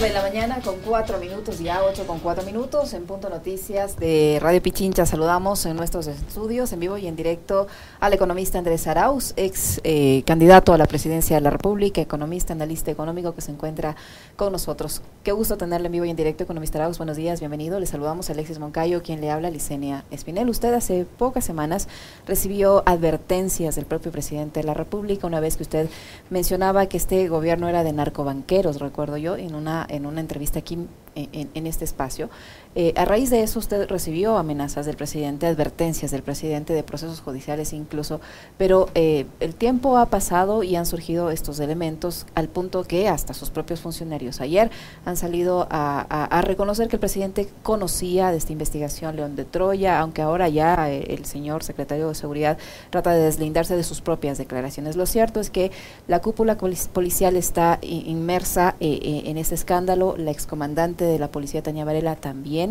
de la mañana con cuatro minutos, ya ocho con cuatro minutos, en Punto Noticias de Radio Pichincha. Saludamos en nuestros estudios, en vivo y en directo, al economista Andrés Arauz, ex eh, candidato a la presidencia de la República, economista, analista económico que se encuentra con nosotros. Qué gusto tenerle en vivo y en directo, economista Arauz. Buenos días, bienvenido. Le saludamos a Alexis Moncayo, quien le habla, Licenia Espinel. Usted hace pocas semanas recibió advertencias del propio presidente de la República, una vez que usted mencionaba que este gobierno era de narcobanqueros, recuerdo yo, en una, en una entrevista aquí en, este espacio. Eh, a raíz de eso usted recibió amenazas del presidente, advertencias del presidente de procesos judiciales incluso, pero eh, el tiempo ha pasado y han surgido estos elementos al punto que hasta sus propios funcionarios ayer han salido a, reconocer que el presidente conocía de esta investigación León de Troya, aunque ahora ya eh, el señor secretario de Seguridad trata de deslindarse de sus propias declaraciones. Lo cierto es que la cúpula policial está inmersa en ese escándalo, la excomandante de la policía Tania Varela también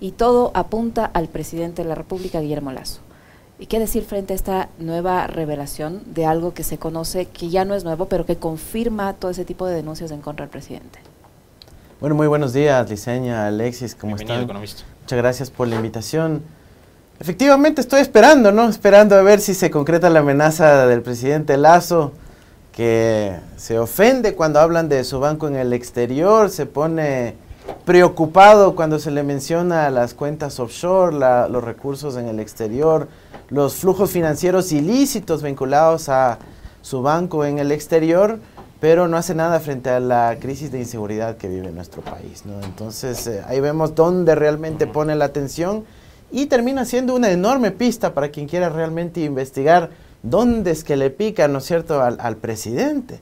y todo apunta al presidente de la República, Guillermo Lazo. ¿Y qué decir frente a esta nueva revelación de algo que se conoce, que ya no es nuevo, pero que confirma todo ese tipo de denuncias en contra del presidente? Bueno, muy buenos días, Liceña, Alexis, ¿cómo están? Economista. Muchas gracias por la invitación. Efectivamente, estoy esperando, ¿no? Esperando a ver si se concreta la amenaza del presidente Lazo, que se ofende cuando hablan de su banco en el exterior, se pone preocupado cuando se le menciona las cuentas offshore, los recursos en el exterior, los flujos financieros ilícitos vinculados a su banco en el exterior, pero no hace nada frente a la crisis de inseguridad que vive nuestro país. Entonces eh, ahí vemos dónde realmente pone la atención y termina siendo una enorme pista para quien quiera realmente investigar dónde es que le pica, ¿no es cierto?, al, presidente.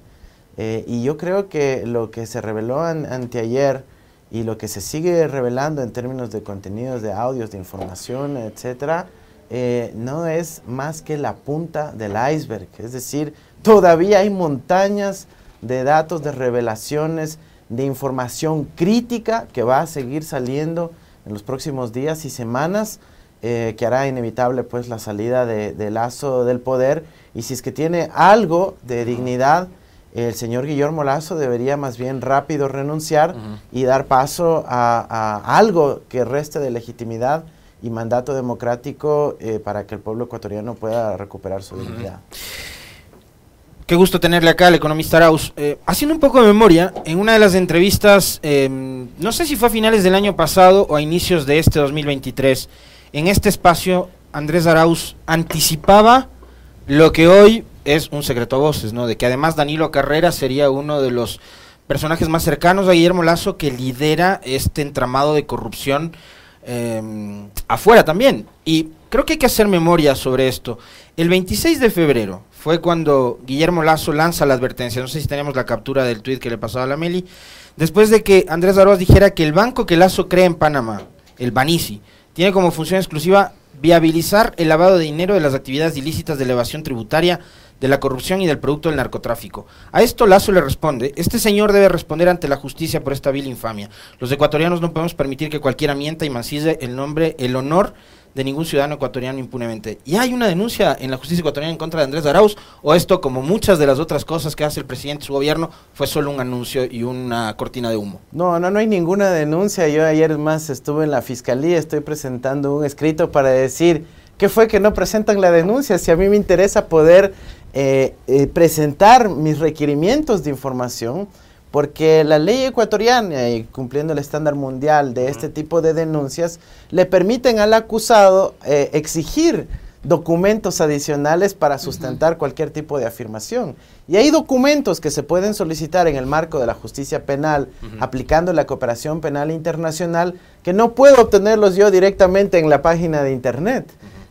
Eh, y yo creo que lo que se reveló anteayer, y lo que se sigue revelando en términos de contenidos, de audios, de información, etcétera, eh, no es más que la punta del iceberg. Es decir, todavía hay montañas de datos, de revelaciones, de información crítica que va a seguir saliendo en los próximos días y semanas, eh, que hará inevitable pues la salida de Lazo del poder. Y si es que tiene algo de dignidad, el señor Guillermo Lazo debería más bien rápido renunciar y dar paso a, algo que reste de legitimidad y mandato democrático eh, para que el pueblo ecuatoriano pueda recuperar su dignidad. Qué gusto tenerle acá al economista Arauz. Eh, haciendo un poco de memoria, en una de las entrevistas, em, no sé si fue a finales del año pasado o a inicios de este 2023, en este espacio Andrés Arauz anticipaba lo que hoy es un secreto a voces, ¿no? De que además Danilo Carrera sería uno de los personajes más cercanos a Guillermo Lazo que lidera este entramado de corrupción em, afuera también. Y creo que hay que hacer memoria sobre esto. El 26 de febrero fue cuando Guillermo Lazo lanza la advertencia, no sé si tenemos la captura del tuit que le pasaba a la Meli, después de que Andrés Aroas dijera que el banco que Lazo crea en Panamá, el Banisi, tiene como función exclusiva viabilizar el lavado de dinero de las actividades ilícitas de elevación tributaria de la corrupción y del producto del narcotráfico. A esto Lazo le responde, este señor debe responder ante la justicia por esta vil infamia. Los ecuatorianos no podemos permitir que cualquiera mienta y mancille el nombre, el honor de ningún ciudadano ecuatoriano impunemente. ¿Y hay una denuncia en la justicia ecuatoriana en contra de Andrés Arauz? ¿O esto, como muchas de las otras cosas que hace el presidente su gobierno, fue solo un anuncio y una cortina de humo? No, no, no hay ninguna denuncia. Yo ayer más estuve en la fiscalía, estoy presentando un escrito para decir qué fue que no presentan la denuncia. Si a mí me interesa poder eh, eh, presentar mis requerimientos de información, porque la ley ecuatoriana, y cumpliendo el estándar mundial de este tipo de denuncias, le permiten al acusado eh, exigir documentos adicionales para sustentar cualquier tipo de afirmación. Y hay documentos que se pueden solicitar en el marco de la justicia penal, aplicando la cooperación penal internacional, que no puedo obtenerlos yo directamente en la página de Internet.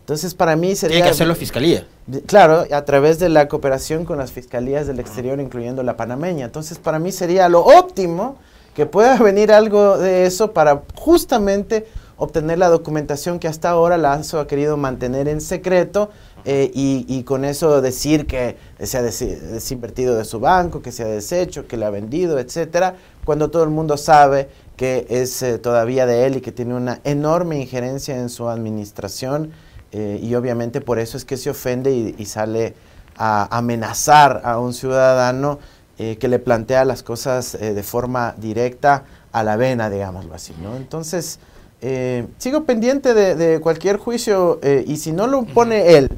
Entonces, para mí sería... Tiene que hacerlo fiscalía. Claro, a través de la cooperación con las fiscalías del exterior, incluyendo la panameña. Entonces, para mí sería lo óptimo que pueda venir algo de eso para justamente obtener la documentación que hasta ahora Lazo ha querido mantener en secreto eh, y, con eso decir que se ha desinvertido de su banco, que se ha deshecho, que le ha vendido, etcétera, cuando todo el mundo sabe que es eh, todavía de él y que tiene una enorme injerencia en su administración eh, y obviamente por eso es que se ofende y, sale a amenazar a un ciudadano eh, que le plantea las cosas eh, de forma directa a la vena, digámoslo así, ¿no? Entonces, sigo pendiente de, cualquier juicio y si no lo pone él,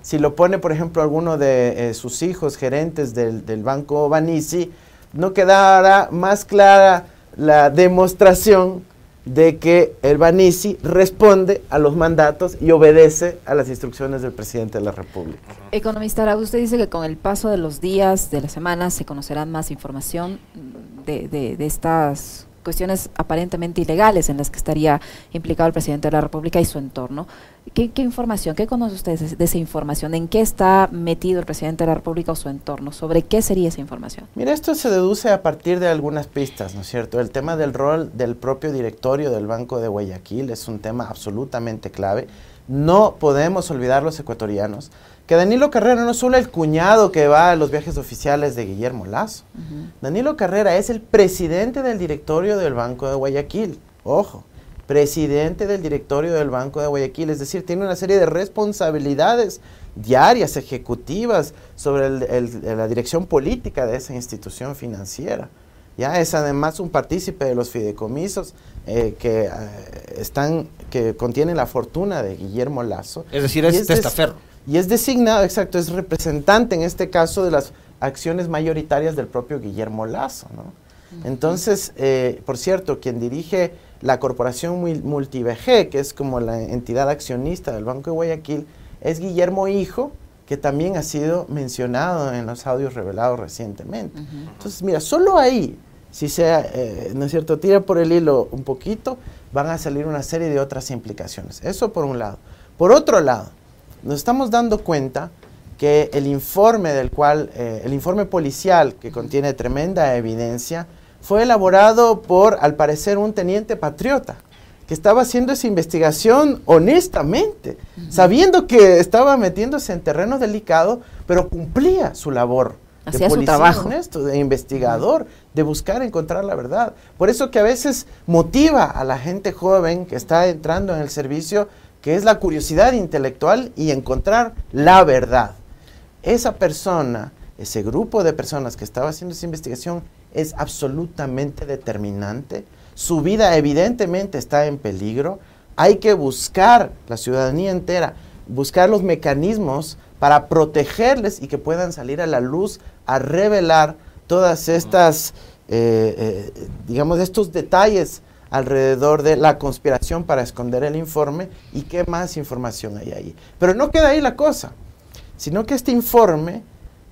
si lo pone, por ejemplo, alguno de sus hijos gerentes del, del Banco Banisi, no quedará más clara la demostración de que el Banisi responde a los mandatos y obedece a las instrucciones del presidente de la República. Economista usted dice que con el paso de los días, de las semanas, se conocerán más información de, de, de estas cuestiones aparentemente ilegales en las que estaría implicado el presidente de la República y su entorno. ¿Qué, información, qué conoce usted de, esa información? ¿En qué está metido el presidente de la República o su entorno? ¿Sobre qué sería esa información? Mira, esto se deduce a partir de algunas pistas, ¿no es cierto? El tema del rol del propio directorio del Banco de Guayaquil es un tema absolutamente clave. No podemos olvidar los ecuatorianos que Danilo Carrera no es solo el cuñado que va a los viajes oficiales de Guillermo Lazo. Danilo Carrera es el presidente del directorio del Banco de Guayaquil. Ojo, presidente del directorio del Banco de Guayaquil. Es decir, tiene una serie de responsabilidades diarias, ejecutivas, sobre la dirección política de esa institución financiera. Ya es además un partícipe de los fideicomisos eh, que eh, están que contienen la fortuna de Guillermo Lazo. Es decir, es testaferro y es designado, exacto, es representante en este caso de las acciones mayoritarias del propio Guillermo Lazo. ¿no? Entonces, eh, por cierto, quien dirige la corporación MultiVG, que es como la entidad accionista del Banco de Guayaquil, es Guillermo Hijo, que también ha sido mencionado en los audios revelados recientemente. Entonces, mira, solo ahí, si se, eh, ¿no es cierto?, tira por el hilo un poquito, van a salir una serie de otras implicaciones. Eso por un lado. Por otro lado, nos estamos dando cuenta que el informe del cual, eh, el informe policial que contiene tremenda evidencia, fue elaborado por, al parecer, un teniente patriota que estaba haciendo esa investigación honestamente, sabiendo que estaba metiéndose en terreno delicado, pero cumplía su labor. de policía trabajo. honesto, de investigador, de buscar encontrar la verdad. Por eso que a veces motiva a la gente joven que está entrando en el servicio que es la curiosidad intelectual y encontrar la verdad. Esa persona, ese grupo de personas que estaba haciendo esa investigación es absolutamente determinante. Su vida evidentemente está en peligro. Hay que buscar la ciudadanía entera, buscar los mecanismos para protegerles y que puedan salir a la luz a revelar todas estas, eh, eh, digamos, estos detalles alrededor de la conspiración para esconder el informe y qué más información hay ahí. Pero no queda ahí la cosa, sino que este informe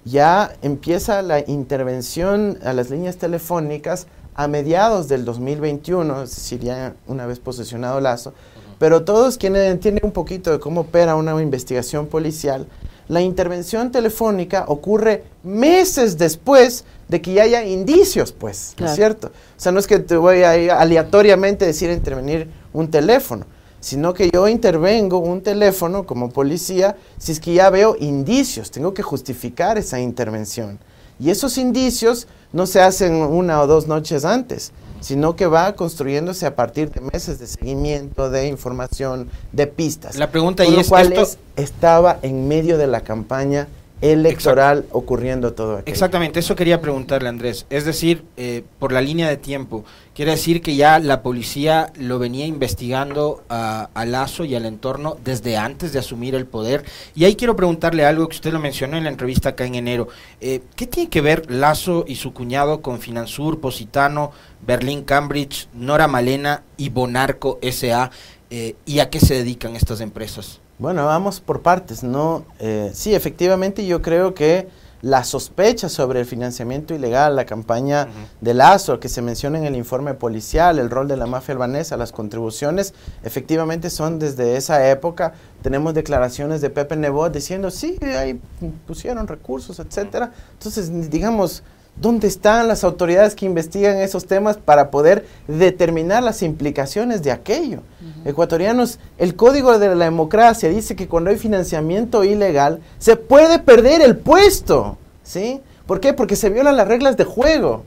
ya empieza la intervención a las líneas telefónicas a mediados del 2021, es decir, ya una vez posesionado Lazo, pero todos quienes entienden un poquito de cómo opera una investigación policial, la intervención telefónica ocurre meses después de que ya haya indicios, pues, ¿no es cierto? O sea, no es que te voy a aleatoriamente decir intervenir un teléfono, sino que yo intervengo un teléfono como policía si es que ya veo indicios, tengo que justificar esa intervención. Y esos indicios no se hacen una o dos noches antes, sino que va construyéndose a partir de meses de seguimiento, de información, de pistas. La pregunta y es, cual estaba en medio de la campaña electoral ocurriendo todo aquello. Exactamente, eso quería preguntarle Andrés. Es decir, eh, por la línea de tiempo, quiere decir que ya la policía lo venía investigando a, Lazo y al entorno desde antes de asumir el poder. Y ahí quiero preguntarle algo que usted lo mencionó en la entrevista acá en enero. Eh, ¿Qué tiene que ver Lazo y su cuñado con Finansur, Positano, Berlín Cambridge, Nora Malena y Bonarco SA? Eh, ¿Y a qué se dedican estas empresas? Bueno, vamos por partes, ¿no? Eh, sí, efectivamente yo creo que la sospecha sobre el financiamiento ilegal, la campaña de Lazo que se menciona en el informe policial, el rol de la mafia albanesa, las contribuciones, efectivamente son desde esa época. Tenemos declaraciones de Pepe Nebot diciendo, sí, ahí pusieron recursos, etcétera. Entonces, digamos, ¿Dónde están las autoridades que investigan esos temas para poder determinar las implicaciones de aquello? Ecuatorianos, el Código de la Democracia dice que cuando hay financiamiento ilegal se puede perder el puesto, ¿sí? ¿Por qué? Porque se violan las reglas de juego.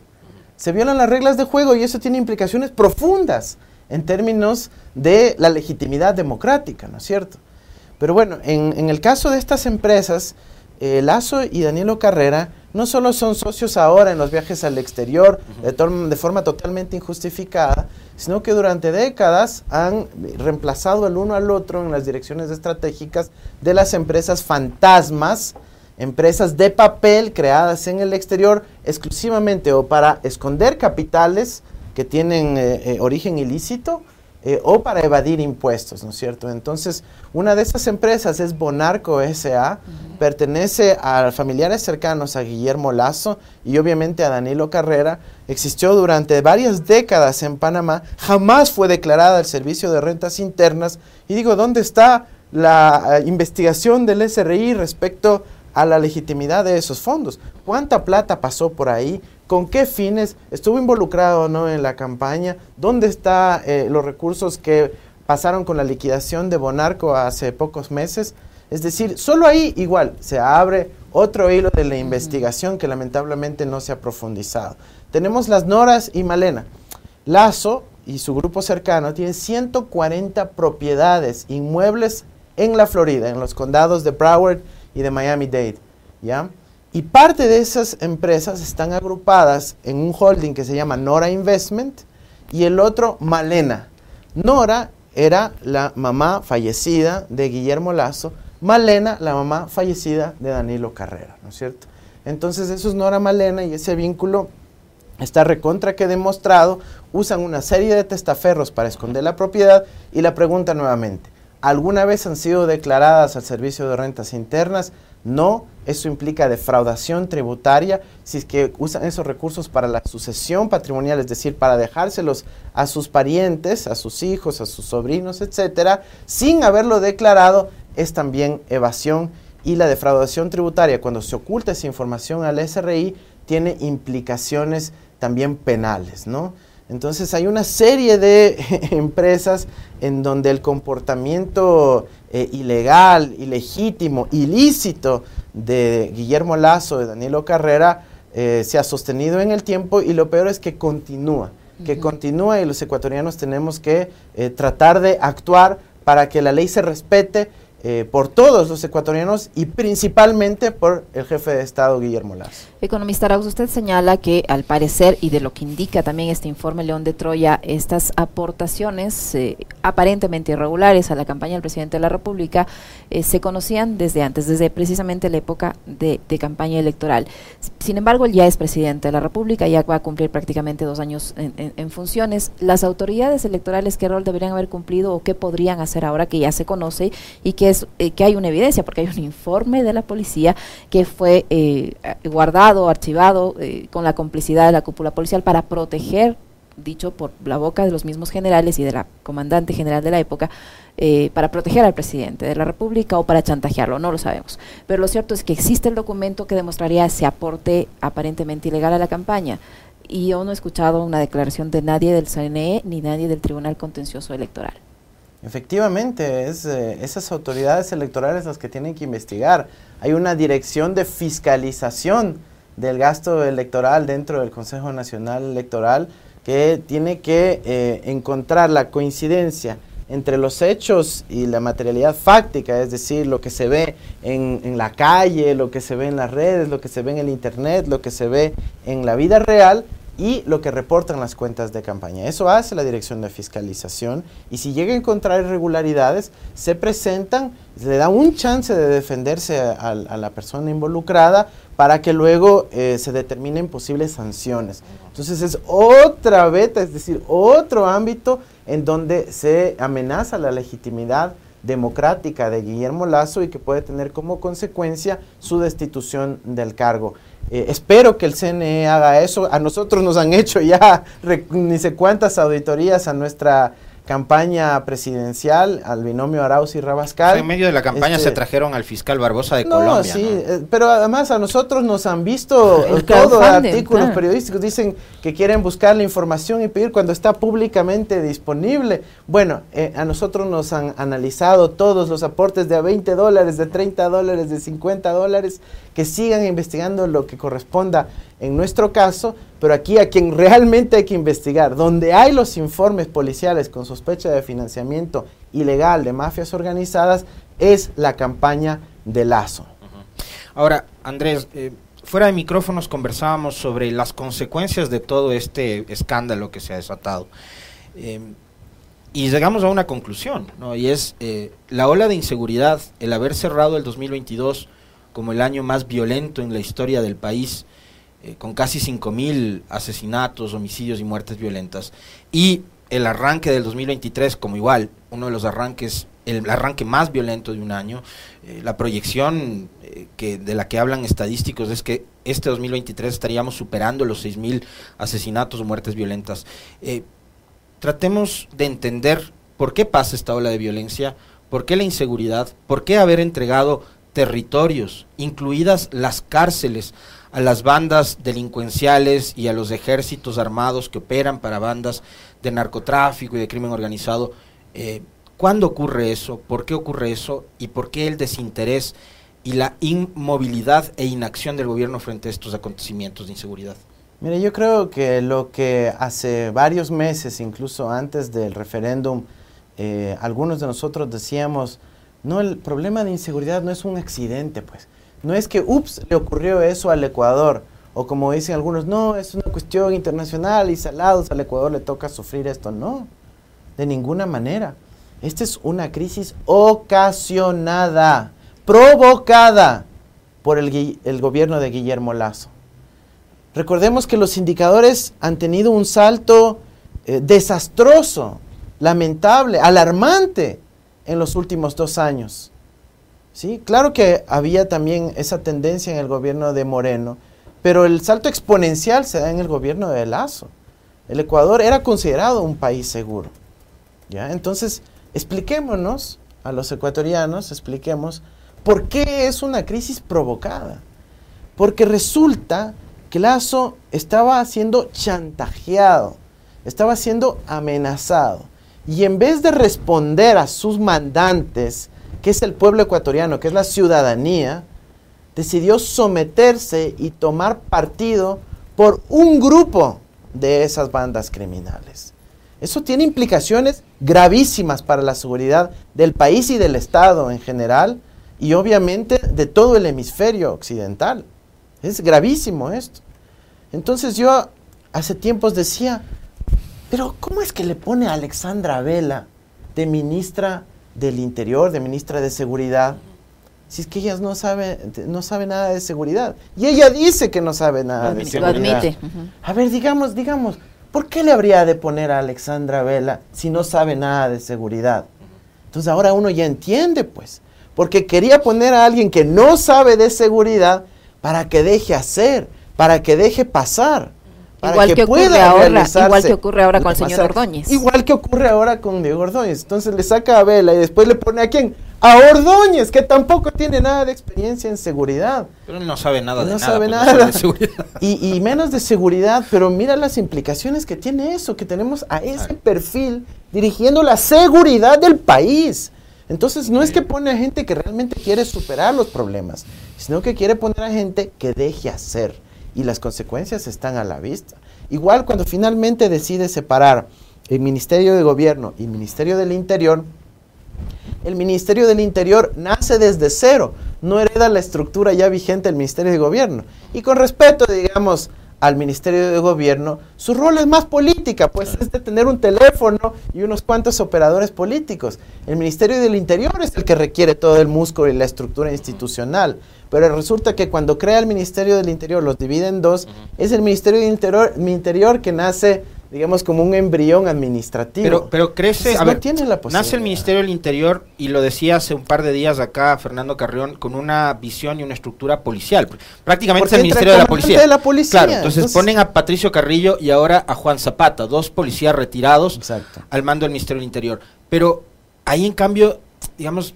Se violan las reglas de juego y eso tiene implicaciones profundas en términos de la legitimidad democrática, ¿no es cierto? Pero bueno, en, el caso de estas empresas, eh, Lazo y Danielo Carrera no solo son socios ahora en los viajes al exterior de, de, forma totalmente injustificada, sino que durante décadas han reemplazado el uno al otro en las direcciones estratégicas de las empresas fantasmas, empresas de papel creadas en el exterior exclusivamente o para esconder capitales que tienen eh, eh, origen ilícito eh, o para evadir impuestos, ¿no es cierto? Entonces, una de esas empresas es Bonarco S.A., pertenece a familiares cercanos a Guillermo Lazo y obviamente a Danilo Carrera, existió durante varias décadas en Panamá, jamás fue declarada al Servicio de Rentas Internas y digo, ¿dónde está la eh, investigación del SRI respecto a la legitimidad de esos fondos? ¿Cuánta plata pasó por ahí? Con qué fines estuvo involucrado o no en la campaña, dónde están eh, los recursos que pasaron con la liquidación de Bonarco hace pocos meses. Es decir, solo ahí igual se abre otro hilo de la investigación que lamentablemente no se ha profundizado. Tenemos las Noras y Malena. Lazo y su grupo cercano tienen 140 propiedades inmuebles en la Florida, en los condados de Broward y de Miami-Dade. ¿ya? Y parte de esas empresas están agrupadas en un holding que se llama Nora Investment y el otro Malena. Nora era la mamá fallecida de Guillermo Lazo, Malena la mamá fallecida de Danilo Carrera, ¿no es cierto? Entonces eso es Nora Malena y ese vínculo está recontra que demostrado, usan una serie de testaferros para esconder la propiedad y la pregunta nuevamente, ¿alguna vez han sido declaradas al servicio de rentas internas? No, eso implica defraudación tributaria si es que usan esos recursos para la sucesión patrimonial, es decir, para dejárselos a sus parientes, a sus hijos, a sus sobrinos, etcétera, sin haberlo declarado, es también evasión y la defraudación tributaria cuando se oculta esa información al SRI tiene implicaciones también penales, ¿no? Entonces hay una serie de empresas en donde el comportamiento eh, ilegal, ilegítimo, ilícito de Guillermo Lazo, de Danilo Carrera, eh, se ha sostenido en el tiempo y lo peor es que continúa, que continúa y los ecuatorianos tenemos que eh, tratar de actuar para que la ley se respete eh, por todos los ecuatorianos y principalmente por el jefe de Estado, Guillermo Lazo. Economista Arauz, usted señala que al parecer, y de lo que indica también este informe León de Troya, estas aportaciones eh, aparentemente irregulares a la campaña del presidente de la República eh, se conocían desde antes, desde precisamente la época de, campaña electoral. Sin embargo, ya es presidente de la República, ya va a cumplir prácticamente dos años en funciones. ¿Las autoridades electorales qué rol deberían haber cumplido o qué podrían hacer ahora que ya se conoce y que eh, que hay una evidencia, porque hay un informe de la policía que fue eh, guardado, archivado eh, con la complicidad de la cúpula policial para proteger, dicho por la boca de los mismos generales y de la comandante general de la época, para proteger al presidente de la República o para chantajearlo, no lo sabemos. Pero lo cierto es que existe el documento que demostraría ese aporte aparentemente ilegal a la campaña y yo no he escuchado una declaración de nadie del CNE ni nadie del Tribunal Contencioso Electoral. Efectivamente, es eh, esas autoridades electorales las que tienen que investigar. Hay una dirección de fiscalización del gasto electoral dentro del Consejo Nacional Electoral que tiene que eh, encontrar la coincidencia entre los hechos y la materialidad fáctica, es decir, lo que se ve en, en, la calle, lo que se ve en las redes, lo que se ve en el Internet, lo que se ve en la vida real, y lo que reportan las cuentas de campaña. Eso hace la Dirección de Fiscalización y si llega a encontrar irregularidades, se presentan, se le da un chance de defenderse a, la persona involucrada para que luego eh, se determinen posibles sanciones. Entonces es otra beta, es decir, otro ámbito en donde se amenaza la legitimidad democrática de Guillermo Lazo y que puede tener como consecuencia su destitución del cargo. Eh, espero que el CNE haga eso. A nosotros nos han hecho ya ni sé cuántas auditorías a nuestra campaña presidencial al binomio Arauz y Rabascal. en medio de la campaña se este, trajeron al fiscal Barbosa de Colombia. Sí, eh, pero además a nosotros nos han visto todos artículos periodísticos, dicen que quieren buscar la información y pedir cuando está públicamente disponible. Bueno, eh, a nosotros nos han analizado todos los aportes de a 20 dólares, de 30 dólares, de 50 dólares, que sigan investigando lo que corresponda en nuestro caso, pero aquí a quien realmente hay que investigar, donde hay los informes policiales con sospecha de financiamiento ilegal de mafias organizadas, es la campaña de Lazo. Ahora, Andrés, eh, fuera de micrófonos conversábamos sobre las consecuencias de todo este escándalo que se ha desatado. Em, y llegamos a una conclusión, ¿no? y es eh, la ola de inseguridad, el haber cerrado el 2022 como el año más violento en la historia del país, eh, con casi 5.000 asesinatos, homicidios y muertes violentas, y el arranque del 2023 como igual, uno de los arranques el arranque más violento de un año. Eh, la proyección eh, que, de la que hablan estadísticos es que este 2023 estaríamos superando los 6.000 asesinatos o muertes violentas. Tratemos de entender por qué pasa esta ola de violencia, por qué la inseguridad, por qué haber entregado territorios, incluidas las cárceles, a las bandas delincuenciales y a los ejércitos armados que operan para bandas de narcotráfico y de crimen organizado. ¿Cuándo ocurre eso? ¿Por qué ocurre eso? ¿Y por qué el desinterés y la inmovilidad e inacción del gobierno frente a estos acontecimientos de inseguridad? Mire, yo creo que lo que hace varios meses, incluso antes del referéndum, eh, algunos de nosotros decíamos, no, el problema de inseguridad no es un accidente, pues. No es que, ups, le ocurrió eso al Ecuador. O como dicen algunos, no, es una cuestión internacional y salados, al Ecuador le toca sufrir esto. No, de ninguna manera. Esta es una crisis ocasionada, provocada por el, gobierno de Guillermo Lazo. Recordemos que los indicadores han tenido un salto eh, desastroso, lamentable, alarmante en los últimos dos años. ¿Sí? Claro que había también esa tendencia en el gobierno de Moreno, pero el salto exponencial se da en el gobierno de Lazo. El Ecuador era considerado un país seguro. ¿ya? Entonces, expliquémonos a los ecuatorianos, expliquemos por qué es una crisis provocada. Porque resulta que Lazo estaba siendo chantajeado, estaba siendo amenazado. Y en vez de responder a sus mandantes, que es el pueblo ecuatoriano, que es la ciudadanía, decidió someterse y tomar partido por un grupo de esas bandas criminales. Eso tiene implicaciones gravísimas para la seguridad del país y del Estado en general y obviamente de todo el hemisferio occidental. Es gravísimo esto. Entonces yo hace tiempos decía, pero ¿cómo es que le pone a Alexandra Vela de ministra del Interior, de ministra de Seguridad? Si es que ella no sabe, no sabe nada de seguridad. Y ella dice que no sabe nada de seguridad. Lo admite. A ver, digamos, digamos, ¿Por qué le habría de poner a Alexandra Vela si no sabe nada de seguridad? Entonces ahora uno ya entiende, pues, porque quería poner a alguien que no sabe de seguridad para que deje hacer, para que deje pasar. Para igual que, ocurre ahora, igual que ocurre ahora con el señor Ordóñez. Igual que ocurre ahora con Diego Ordóñez. Entonces le saca a Vela y después le pone a quién? A Ordóñez, que tampoco tiene nada de experiencia en seguridad. Pero él no sabe nada de no nada. Sabe pues, nada. de seguridad. Y, menos de seguridad, pero mira las implicaciones que tiene eso, que tenemos a ese perfil dirigiendo la seguridad del país. Entonces no es que pone a gente que realmente quiere superar los problemas, sino que quiere poner a gente que deje hacer. Y las consecuencias están a la vista. Igual cuando finalmente decide separar el Ministerio de Gobierno y el Ministerio del Interior, el Ministerio del Interior nace desde cero, no hereda la estructura ya vigente del Ministerio de Gobierno. Y con respeto, digamos, al Ministerio de Gobierno, su rol es más política, pues es de tener un teléfono y unos cuantos operadores políticos. El Ministerio del Interior es el que requiere todo el músculo y la estructura institucional. Pero resulta que cuando crea el Ministerio del Interior, los divide en dos, es el Ministerio del Interior, Interior que nace digamos, como un embrión administrativo. Pero, pero crece, a ver, tiene la nace el Ministerio del Interior, y lo decía hace un par de días acá Fernando Carrión, con una visión y una estructura policial. Prácticamente es el Ministerio de la, Policía. de la Policía. Claro, entonces, ponen a Patricio Carrillo y ahora a Juan Zapata, dos policías retirados al mando del Ministerio del Interior. Pero ahí, en cambio, digamos,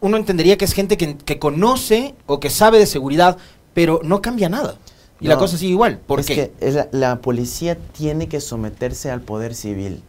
uno entendería que es gente que, que conoce o que sabe de seguridad, pero no cambia nada. Y la cosa sigue igual. ¿Por es Que la, policía tiene que someterse al poder civil.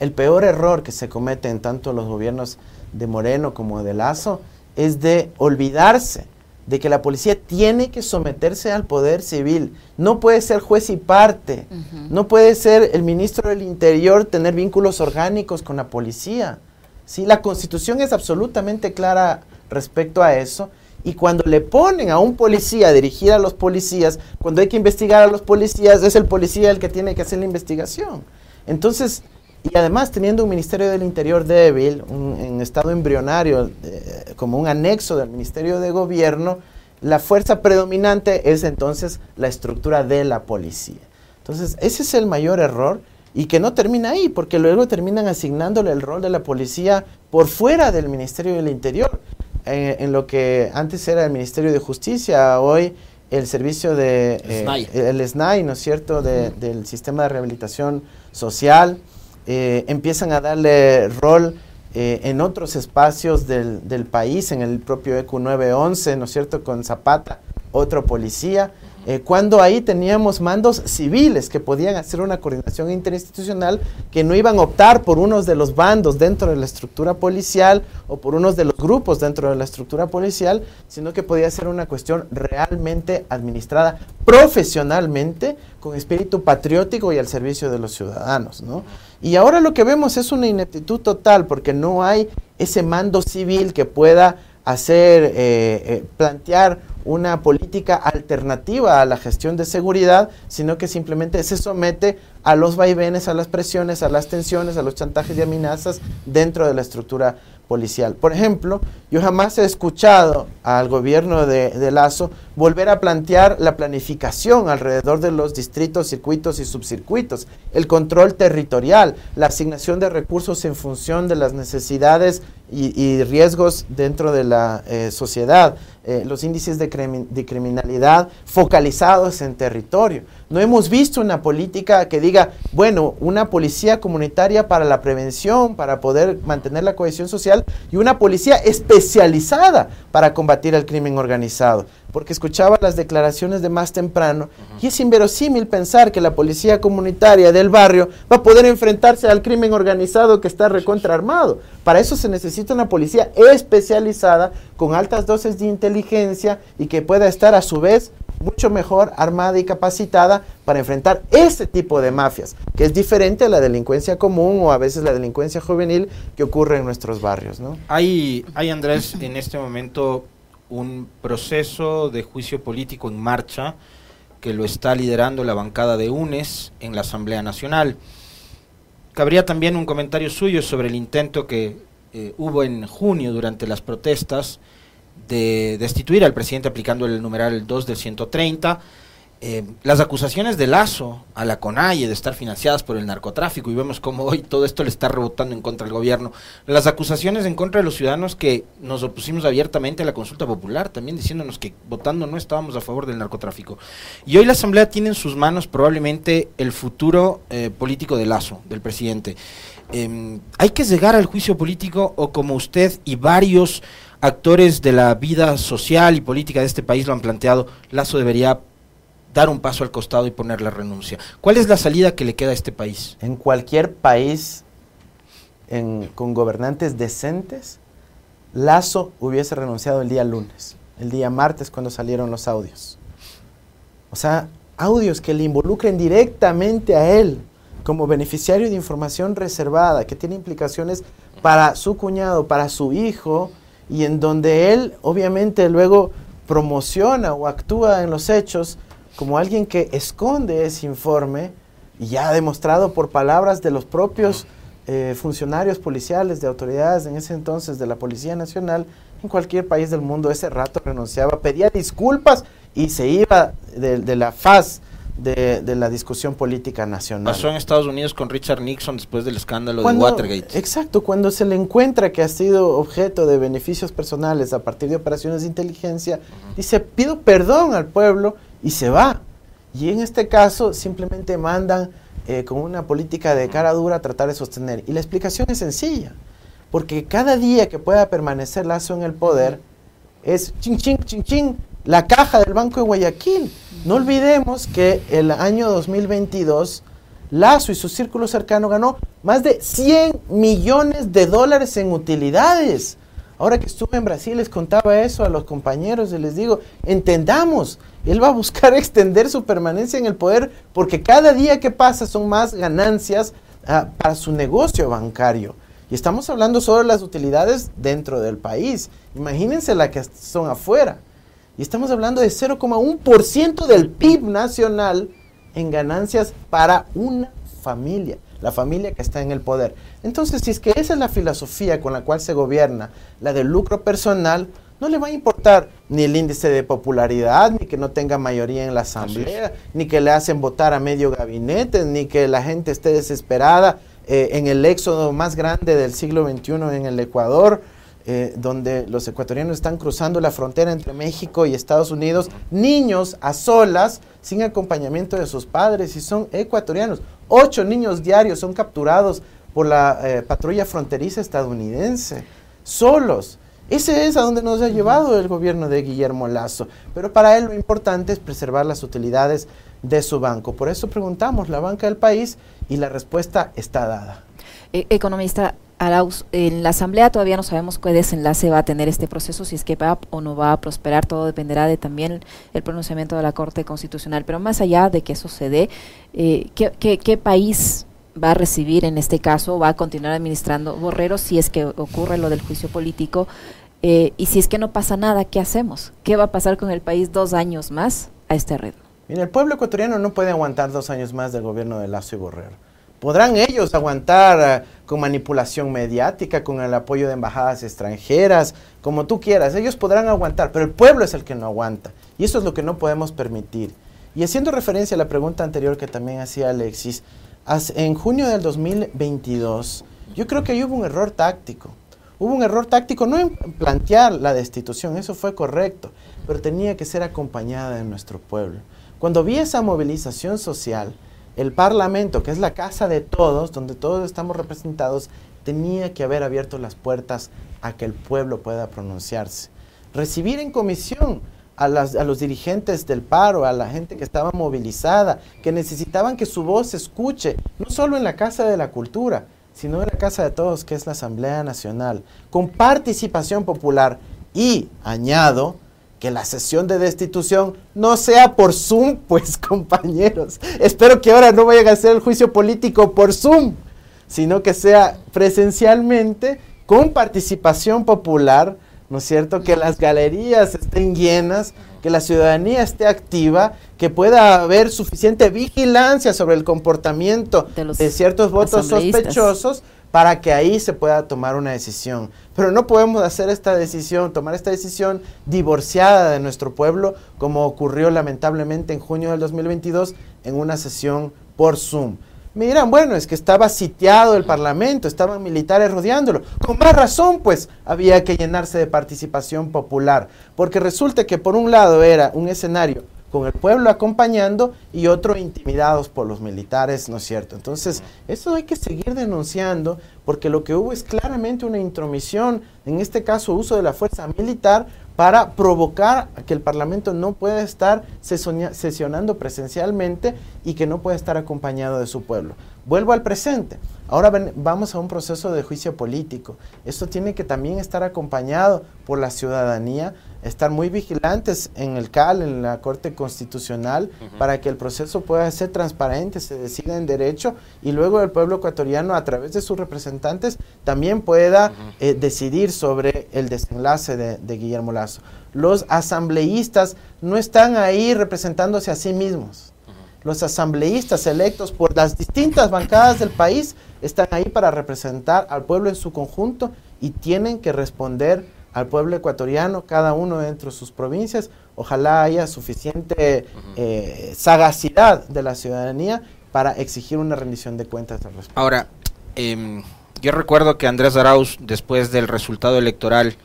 El peor error que se comete en tanto los gobiernos de Moreno como de Lazo es de olvidarse de que la policía tiene que someterse al poder civil. No puede ser juez y parte. No puede ser el ministro del Interior tener vínculos orgánicos con la policía. ¿sí? La constitución es absolutamente clara respecto a eso Y cuando le ponen a un policía dirigir a los policías, cuando hay que investigar a los policías, es el policía el que tiene que hacer la investigación. Entonces, y además teniendo un Ministerio del Interior débil, en estado embrionario, eh, como un anexo del Ministerio de Gobierno, la fuerza predominante es entonces la estructura de la policía. Entonces, ese es el mayor error y que no termina ahí, porque luego terminan asignándole el rol de la policía por fuera del Ministerio del Interior, eh, en lo que antes era el Ministerio de Justicia, hoy el servicio de eh, el SNAI, ¿no es cierto?, del sistema de rehabilitación social, eh, empiezan a darle rol en otros espacios del, del, país, en el propio EQ 911, ¿no es cierto?, con Zapata, otro policía, eh, cuando ahí teníamos mandos civiles que podían hacer una coordinación interinstitucional que no iban a optar por unos de los bandos dentro de la estructura policial o por unos de los grupos dentro de la estructura policial, sino que podía ser una cuestión realmente administrada profesionalmente, con espíritu patriótico y al servicio de los ciudadanos. Y ahora lo que vemos es una ineptitud total porque no hay ese mando civil que pueda hacer, eh, eh, plantear una política alternativa a la gestión de seguridad, sino que simplemente se somete a los vaivenes, a las presiones, a las tensiones, a los chantajes y amenazas dentro de la estructura policial. Por ejemplo, yo jamás he escuchado al gobierno de, de, Lazo volver a plantear la planificación alrededor de los distritos, circuitos y subcircuitos, el control territorial, la asignación de recursos en función de las necesidades y, riesgos dentro de la eh, sociedad, eh, los índices de, de, criminalidad focalizados en territorio. No hemos visto una política que diga, bueno, una policía comunitaria para la prevención, para poder mantener la cohesión social, y una policía especializada para combatir el crimen organizado porque escuchaba las declaraciones de más temprano, y es inverosímil pensar que la policía comunitaria del barrio va a poder enfrentarse al crimen organizado que está recontraarmado. Para eso se necesita una policía especializada, con altas dosis de inteligencia y que pueda estar a su vez mucho mejor armada y capacitada para enfrentar ese tipo de mafias, que es diferente a la delincuencia común o a veces la delincuencia juvenil que ocurre en nuestros barrios. ¿no? Hay, hay Andrés, en este momento un proceso de juicio político en marcha que lo está liderando la bancada de UNES en la Asamblea Nacional. Cabría también un comentario suyo sobre el intento que eh, hubo en junio durante las protestas de destituir al presidente aplicando el numeral 2 del 130 eh, las acusaciones de Lazo a la CONAIE de estar financiadas por el narcotráfico, y vemos cómo hoy todo esto le está rebotando en contra del gobierno, las acusaciones en contra de los ciudadanos que nos opusimos abiertamente a la consulta popular, también diciéndonos que votando no estábamos a favor del narcotráfico. Y hoy la Asamblea tiene en sus manos probablemente el futuro eh, político de Lazo, del presidente. Em, ¿Hay que llegar al juicio político o como usted y varios actores de la vida social y política de este país lo han planteado, Lazo debería dar un paso al costado y poner la renuncia. ¿Cuál es la salida que le queda a este país? En cualquier país con gobernantes decentes, Lazo hubiese renunciado el día lunes, el día martes cuando salieron los audios. O sea, audios que le involucren directamente a él como beneficiario de información reservada, que tiene implicaciones para su cuñado, para su hijo, y en donde él obviamente luego promociona o actúa en los hechos como alguien que esconde ese informe y ya ha demostrado por palabras de los propios eh, funcionarios policiales, de autoridades en ese entonces de la Policía Nacional, en cualquier país del mundo ese rato renunciaba, pedía disculpas y se iba de, la faz de, la discusión política nacional. Pasó en Estados Unidos con Richard Nixon después del escándalo de Watergate. Exacto, cuando se le encuentra que ha sido objeto de beneficios personales a partir de operaciones de inteligencia, dice, pido perdón al pueblo y se va. Y en este caso simplemente mandan eh, con una política de cara dura a tratar de sostener. Y la explicación es sencilla, porque cada día que pueda permanecer Lazo en el poder es ching, ching, ching, ching, la caja del Banco de Guayaquil. No olvidemos que el año 2022 Lazo y su círculo cercano ganó más de 100 millones de dólares en utilidades. Ahora que estuve en Brasil les contaba eso a los compañeros y les digo, entendamos, él va a buscar extender su permanencia en el poder porque cada día que pasa son más ganancias ah, para su negocio bancario. Y estamos hablando sobre las utilidades dentro del país. Imagínense las que son afuera. Y estamos hablando de 0,1% del PIB nacional en ganancias para una familia, la familia que está en el poder. Entonces, si es que esa es la filosofía con la cual se gobierna, la del lucro personal, no le va a importar ni el índice de popularidad, ni que no tenga mayoría en la asamblea, ni que le hacen votar a medio gabinete, ni que la gente esté desesperada eh, en el éxodo más grande del siglo XXI en el Ecuador, eh, donde los ecuatorianos están cruzando la frontera entre México y Estados Unidos, niños a solas, sin acompañamiento de sus padres, y son ecuatorianos. Ocho niños diarios son capturados por la eh, patrulla fronteriza estadounidense, solos. Ese es a donde nos ha llevado el gobierno de Guillermo Lazo. Pero para él lo importante es preservar las utilidades de su banco. Por eso preguntamos la banca del país y la respuesta está dada. E, economista Arauz, en la Asamblea todavía no sabemos qué desenlace va a tener este proceso, si es que va o no va a prosperar, todo dependerá de también el pronunciamiento de la Corte Constitucional. Pero más allá de que eso se dé, eh, ¿qué, país va a recibir en este caso, va a continuar administrando Borrero si es que ocurre lo del juicio político? Eh, y si es que no pasa nada, ¿qué hacemos? ¿Qué va a pasar con el país dos años más a este ritmo? Mira, el pueblo ecuatoriano no puede aguantar dos años más del gobierno de Lazo y Borrero. Podrán ellos aguantar eh, con manipulación mediática, con el apoyo de embajadas extranjeras, como tú quieras. Ellos podrán aguantar, pero el pueblo es el que no aguanta. Y eso es lo que no podemos permitir. Y haciendo referencia a la pregunta anterior que también hacía Alexis, en junio del 2022, yo creo que ahí hubo un error táctico. Hubo un error táctico no en plantear la destitución, eso fue correcto, pero tenía que ser acompañada de nuestro pueblo. Cuando vi esa movilización social, el Parlamento, que es la casa de todos, donde todos estamos representados, tenía que haber abierto las puertas a que el pueblo pueda pronunciarse. Recibir en comisión a, los dirigentes del paro, a la gente que estaba movilizada, que necesitaban que su voz se escuche, no solo en la Casa de la Cultura, sino en la Casa de Todos, que es la Asamblea Nacional, con participación popular y, añado, que la sesión de destitución no sea por Zoom, pues compañeros. Espero que ahora no vayan a hacer el juicio político por Zoom, sino que sea presencialmente con participación popular, ¿no es cierto? Que las galerías estén llenas, que la ciudadanía esté activa, que pueda haber suficiente vigilancia sobre el comportamiento de, de ciertos votos sospechosos para que ahí se pueda tomar una decisión. Pero no podemos hacer esta decisión, tomar esta decisión divorciada de nuestro pueblo, como ocurrió lamentablemente en junio del 2022 en una sesión por Zoom. Me dirán, bueno, es que estaba sitiado el Parlamento, estaban militares rodeándolo. Con más razón, pues, había que llenarse de participación popular, porque resulta que por un lado era un escenario con el pueblo acompañando y otro intimidados por los militares, ¿no es cierto? Entonces, eso hay que seguir denunciando porque lo que hubo es claramente una intromisión, en este caso uso de la fuerza militar, para provocar que el Parlamento no pueda estar sesionando presencialmente y que no pueda estar acompañado de su pueblo. Vuelvo al presente. Ahora vamos a un proceso de juicio político. Esto tiene que también estar acompañado por la ciudadanía, estar muy vigilantes en el CAL, en la Corte Constitucional, para que el proceso pueda ser transparente, se decida en derecho y luego el pueblo ecuatoriano, a través de sus representantes, también pueda eh, decidir sobre el desenlace de, de Guillermo Lazo. Los asambleístas no están ahí representándose a sí mismos. Los asambleístas electos por las distintas bancadas del país están ahí para representar al pueblo en su conjunto y tienen que responder al pueblo ecuatoriano, cada uno dentro de sus provincias. Ojalá haya suficiente eh, sagacidad de la ciudadanía para exigir una rendición de cuentas al respecto. Ahora, em, yo recuerdo que Andrés Arauz, después del resultado electoral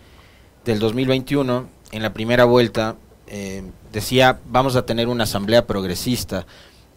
del 2021, en la primera vuelta, em, decía, vamos a tener una asamblea progresista.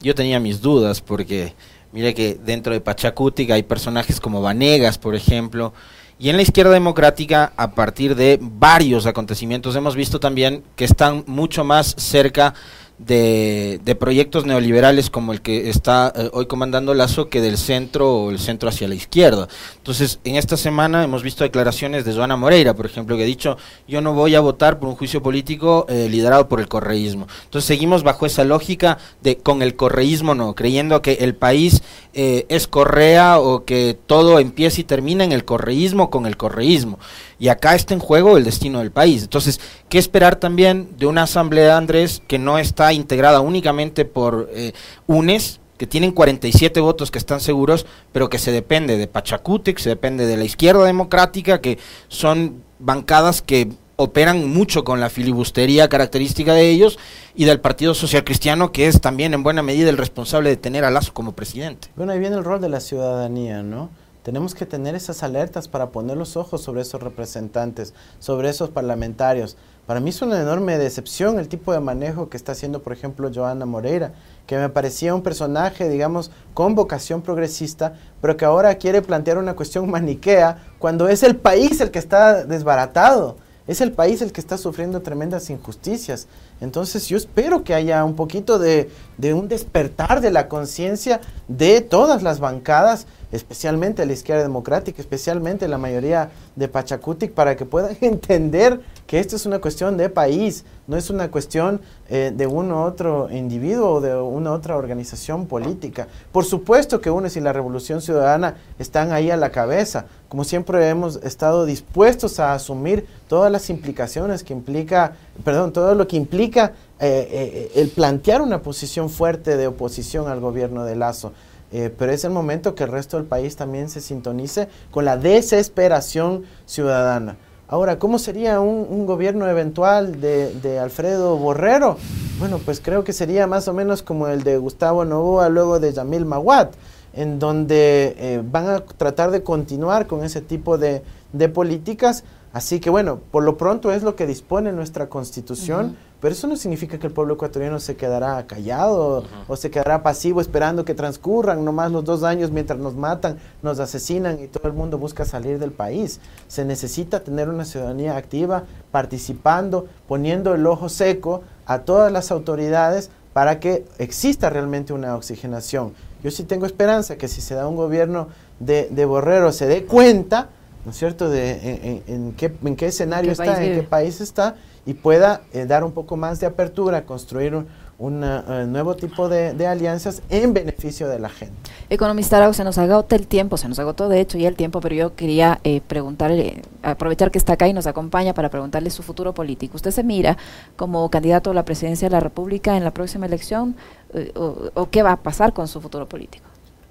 Yo tenía mis dudas porque, mire que dentro de Pachacuti hay personajes como Vanegas, por ejemplo, y en la izquierda democrática, a partir de varios acontecimientos, hemos visto también que están mucho más cerca de, proyectos neoliberales como el que está eh, hoy comandando Lazo que del centro o el centro hacia la izquierda. Entonces, en esta semana hemos visto declaraciones de Joana Moreira, por ejemplo, que ha dicho, yo no voy a votar por un juicio político eh, liderado por el correísmo. Entonces, seguimos bajo esa lógica de con el correísmo no, creyendo que el país eh, es correa o que todo empieza y termina en el correísmo con el correísmo. Y acá está en juego el destino del país. Entonces, ¿qué esperar también de una asamblea, Andrés, que no está integrada únicamente por eh, UNES, que tienen 47 votos que están seguros, pero que se depende de Pachacútec, se depende de la izquierda democrática, que son bancadas que operan mucho con la filibustería característica de ellos y del Partido Social Cristiano, que es también en buena medida el responsable de tener a Lazo como presidente. Bueno, ahí viene el rol de la ciudadanía, ¿no? Tenemos que tener esas alertas para poner los ojos sobre esos representantes, sobre esos parlamentarios. Para mí es una enorme decepción el tipo de manejo que está haciendo, por ejemplo, Joana Moreira, que me parecía un personaje, digamos, con vocación progresista, pero que ahora quiere plantear una cuestión maniquea cuando es el país el que está desbaratado. Es el país el que está sufriendo tremendas injusticias. Entonces yo espero que haya un poquito de, un despertar de la conciencia de todas las bancadas, especialmente la izquierda democrática, especialmente la mayoría de Pachacutic, para que puedan entender que esto es una cuestión de país, no es una cuestión eh, de uno u otro individuo o de una otra organización política. Por supuesto que UNES y la Revolución Ciudadana están ahí a la cabeza. Como siempre hemos estado dispuestos a asumir todas las implicaciones que implica, perdón, todo lo que implica eh, eh, el plantear una posición fuerte de oposición al gobierno de Lazo. pero es el momento que el resto del país también se sintonice con la desesperación ciudadana. Ahora, ¿cómo sería un, gobierno eventual de, Alfredo Borrero? Bueno, pues creo que sería más o menos como el de Gustavo Novoa luego de Yamil Maguat, en donde eh, van a tratar de continuar con ese tipo de, políticas. Así que bueno, por lo pronto es lo que dispone nuestra constitución. Pero eso no significa que el pueblo ecuatoriano se quedará callado o se quedará pasivo esperando que transcurran nomás los dos años mientras nos matan, nos asesinan y todo el mundo busca salir del país. Se necesita tener una ciudadanía activa, participando, poniendo el ojo seco a todas las autoridades para que exista realmente una oxigenación. Yo sí tengo esperanza que si se da un gobierno de, Borrero se dé cuenta, ¿no es cierto?, de en, qué, en qué escenario está, en qué país está y pueda eh, dar un poco más de apertura, construir un, eh, nuevo tipo de, alianzas en beneficio de la gente. Economista Arau, se nos agotó el tiempo, se nos agotó de hecho ya el tiempo, pero yo quería eh, preguntarle, aprovechar que está acá y nos acompaña para preguntarle su futuro político. ¿Usted se mira como candidato a la presidencia de la República en la próxima elección o, qué va a pasar con su futuro político?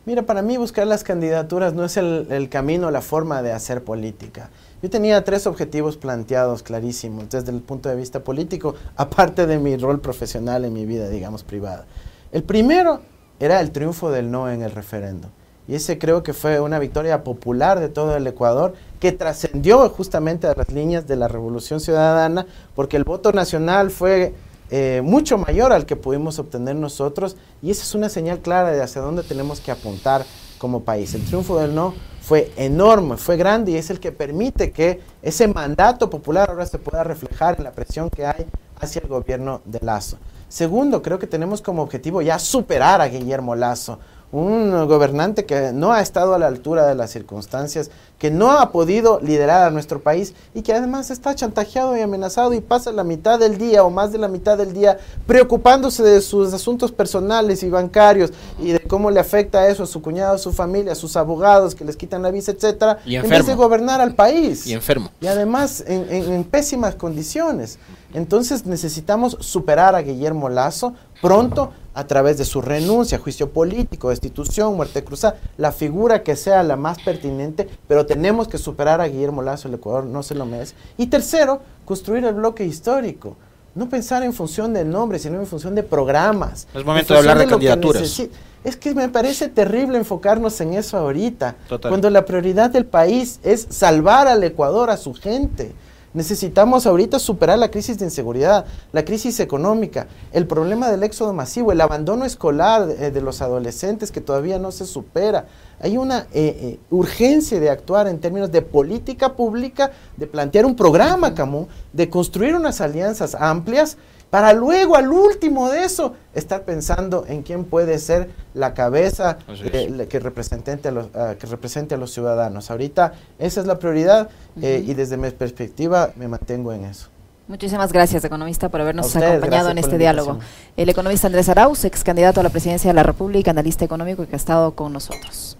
Mira, para mí buscar las candidaturas no es el, el camino, la forma de hacer política. Yo tenía tres objetivos planteados clarísimos desde el punto de vista político, aparte de mi rol profesional en mi vida, digamos, privada. El primero era el triunfo del no en el referendo. Y ese creo que fue una victoria popular de todo el Ecuador que trascendió justamente a las líneas de la Revolución Ciudadana, porque el voto nacional fue eh, mucho mayor al que pudimos obtener nosotros y esa es una señal clara de hacia dónde tenemos que apuntar como país. El triunfo del no fue enorme, fue grande y es el que permite que ese mandato popular ahora se pueda reflejar en la presión que hay hacia el gobierno de Lazo. Segundo, creo que tenemos como objetivo ya superar a Guillermo Lazo un gobernante que no ha estado a la altura de las circunstancias, que no ha podido liderar a nuestro país y que además está chantajeado y amenazado y pasa la mitad del día o más de la mitad del día preocupándose de sus asuntos personales y bancarios y de cómo le afecta eso a su cuñado, a su familia, a sus abogados que les quitan la visa, etcétera, en vez de gobernar al país. Y enfermo. Y además en pésimas condiciones. Entonces necesitamos superar a Guillermo Lazo pronto a través de su renuncia, juicio político, destitución, muerte cruzada, la figura que sea la más pertinente, pero tenemos que superar a Guillermo Lazo, el Ecuador no se lo merece. Y tercero, construir el bloque histórico. No pensar en función de nombres, sino en función de programas. Es momento de hablar de, candidaturas. es que me parece terrible enfocarnos en eso ahorita, cuando la prioridad del país es salvar al Ecuador, a su gente. Necesitamos ahorita superar la crisis de inseguridad, la crisis económica, el problema del éxodo masivo, el abandono escolar de, eh, los adolescentes que todavía no se supera. Hay una eh, eh, urgencia de actuar en términos de política pública, de plantear un programa, Camus, de construir unas alianzas amplias para luego al último de eso estar pensando en quién puede ser la cabeza que, represente a los, ah, que represente a los ciudadanos. Ahorita esa es la prioridad eh, y desde mi perspectiva me mantengo en eso. Muchísimas gracias, economista, por habernos acompañado en este diálogo. El economista Andrés Arauz, ex candidato a la presidencia de la República, analista económico que ha estado con nosotros.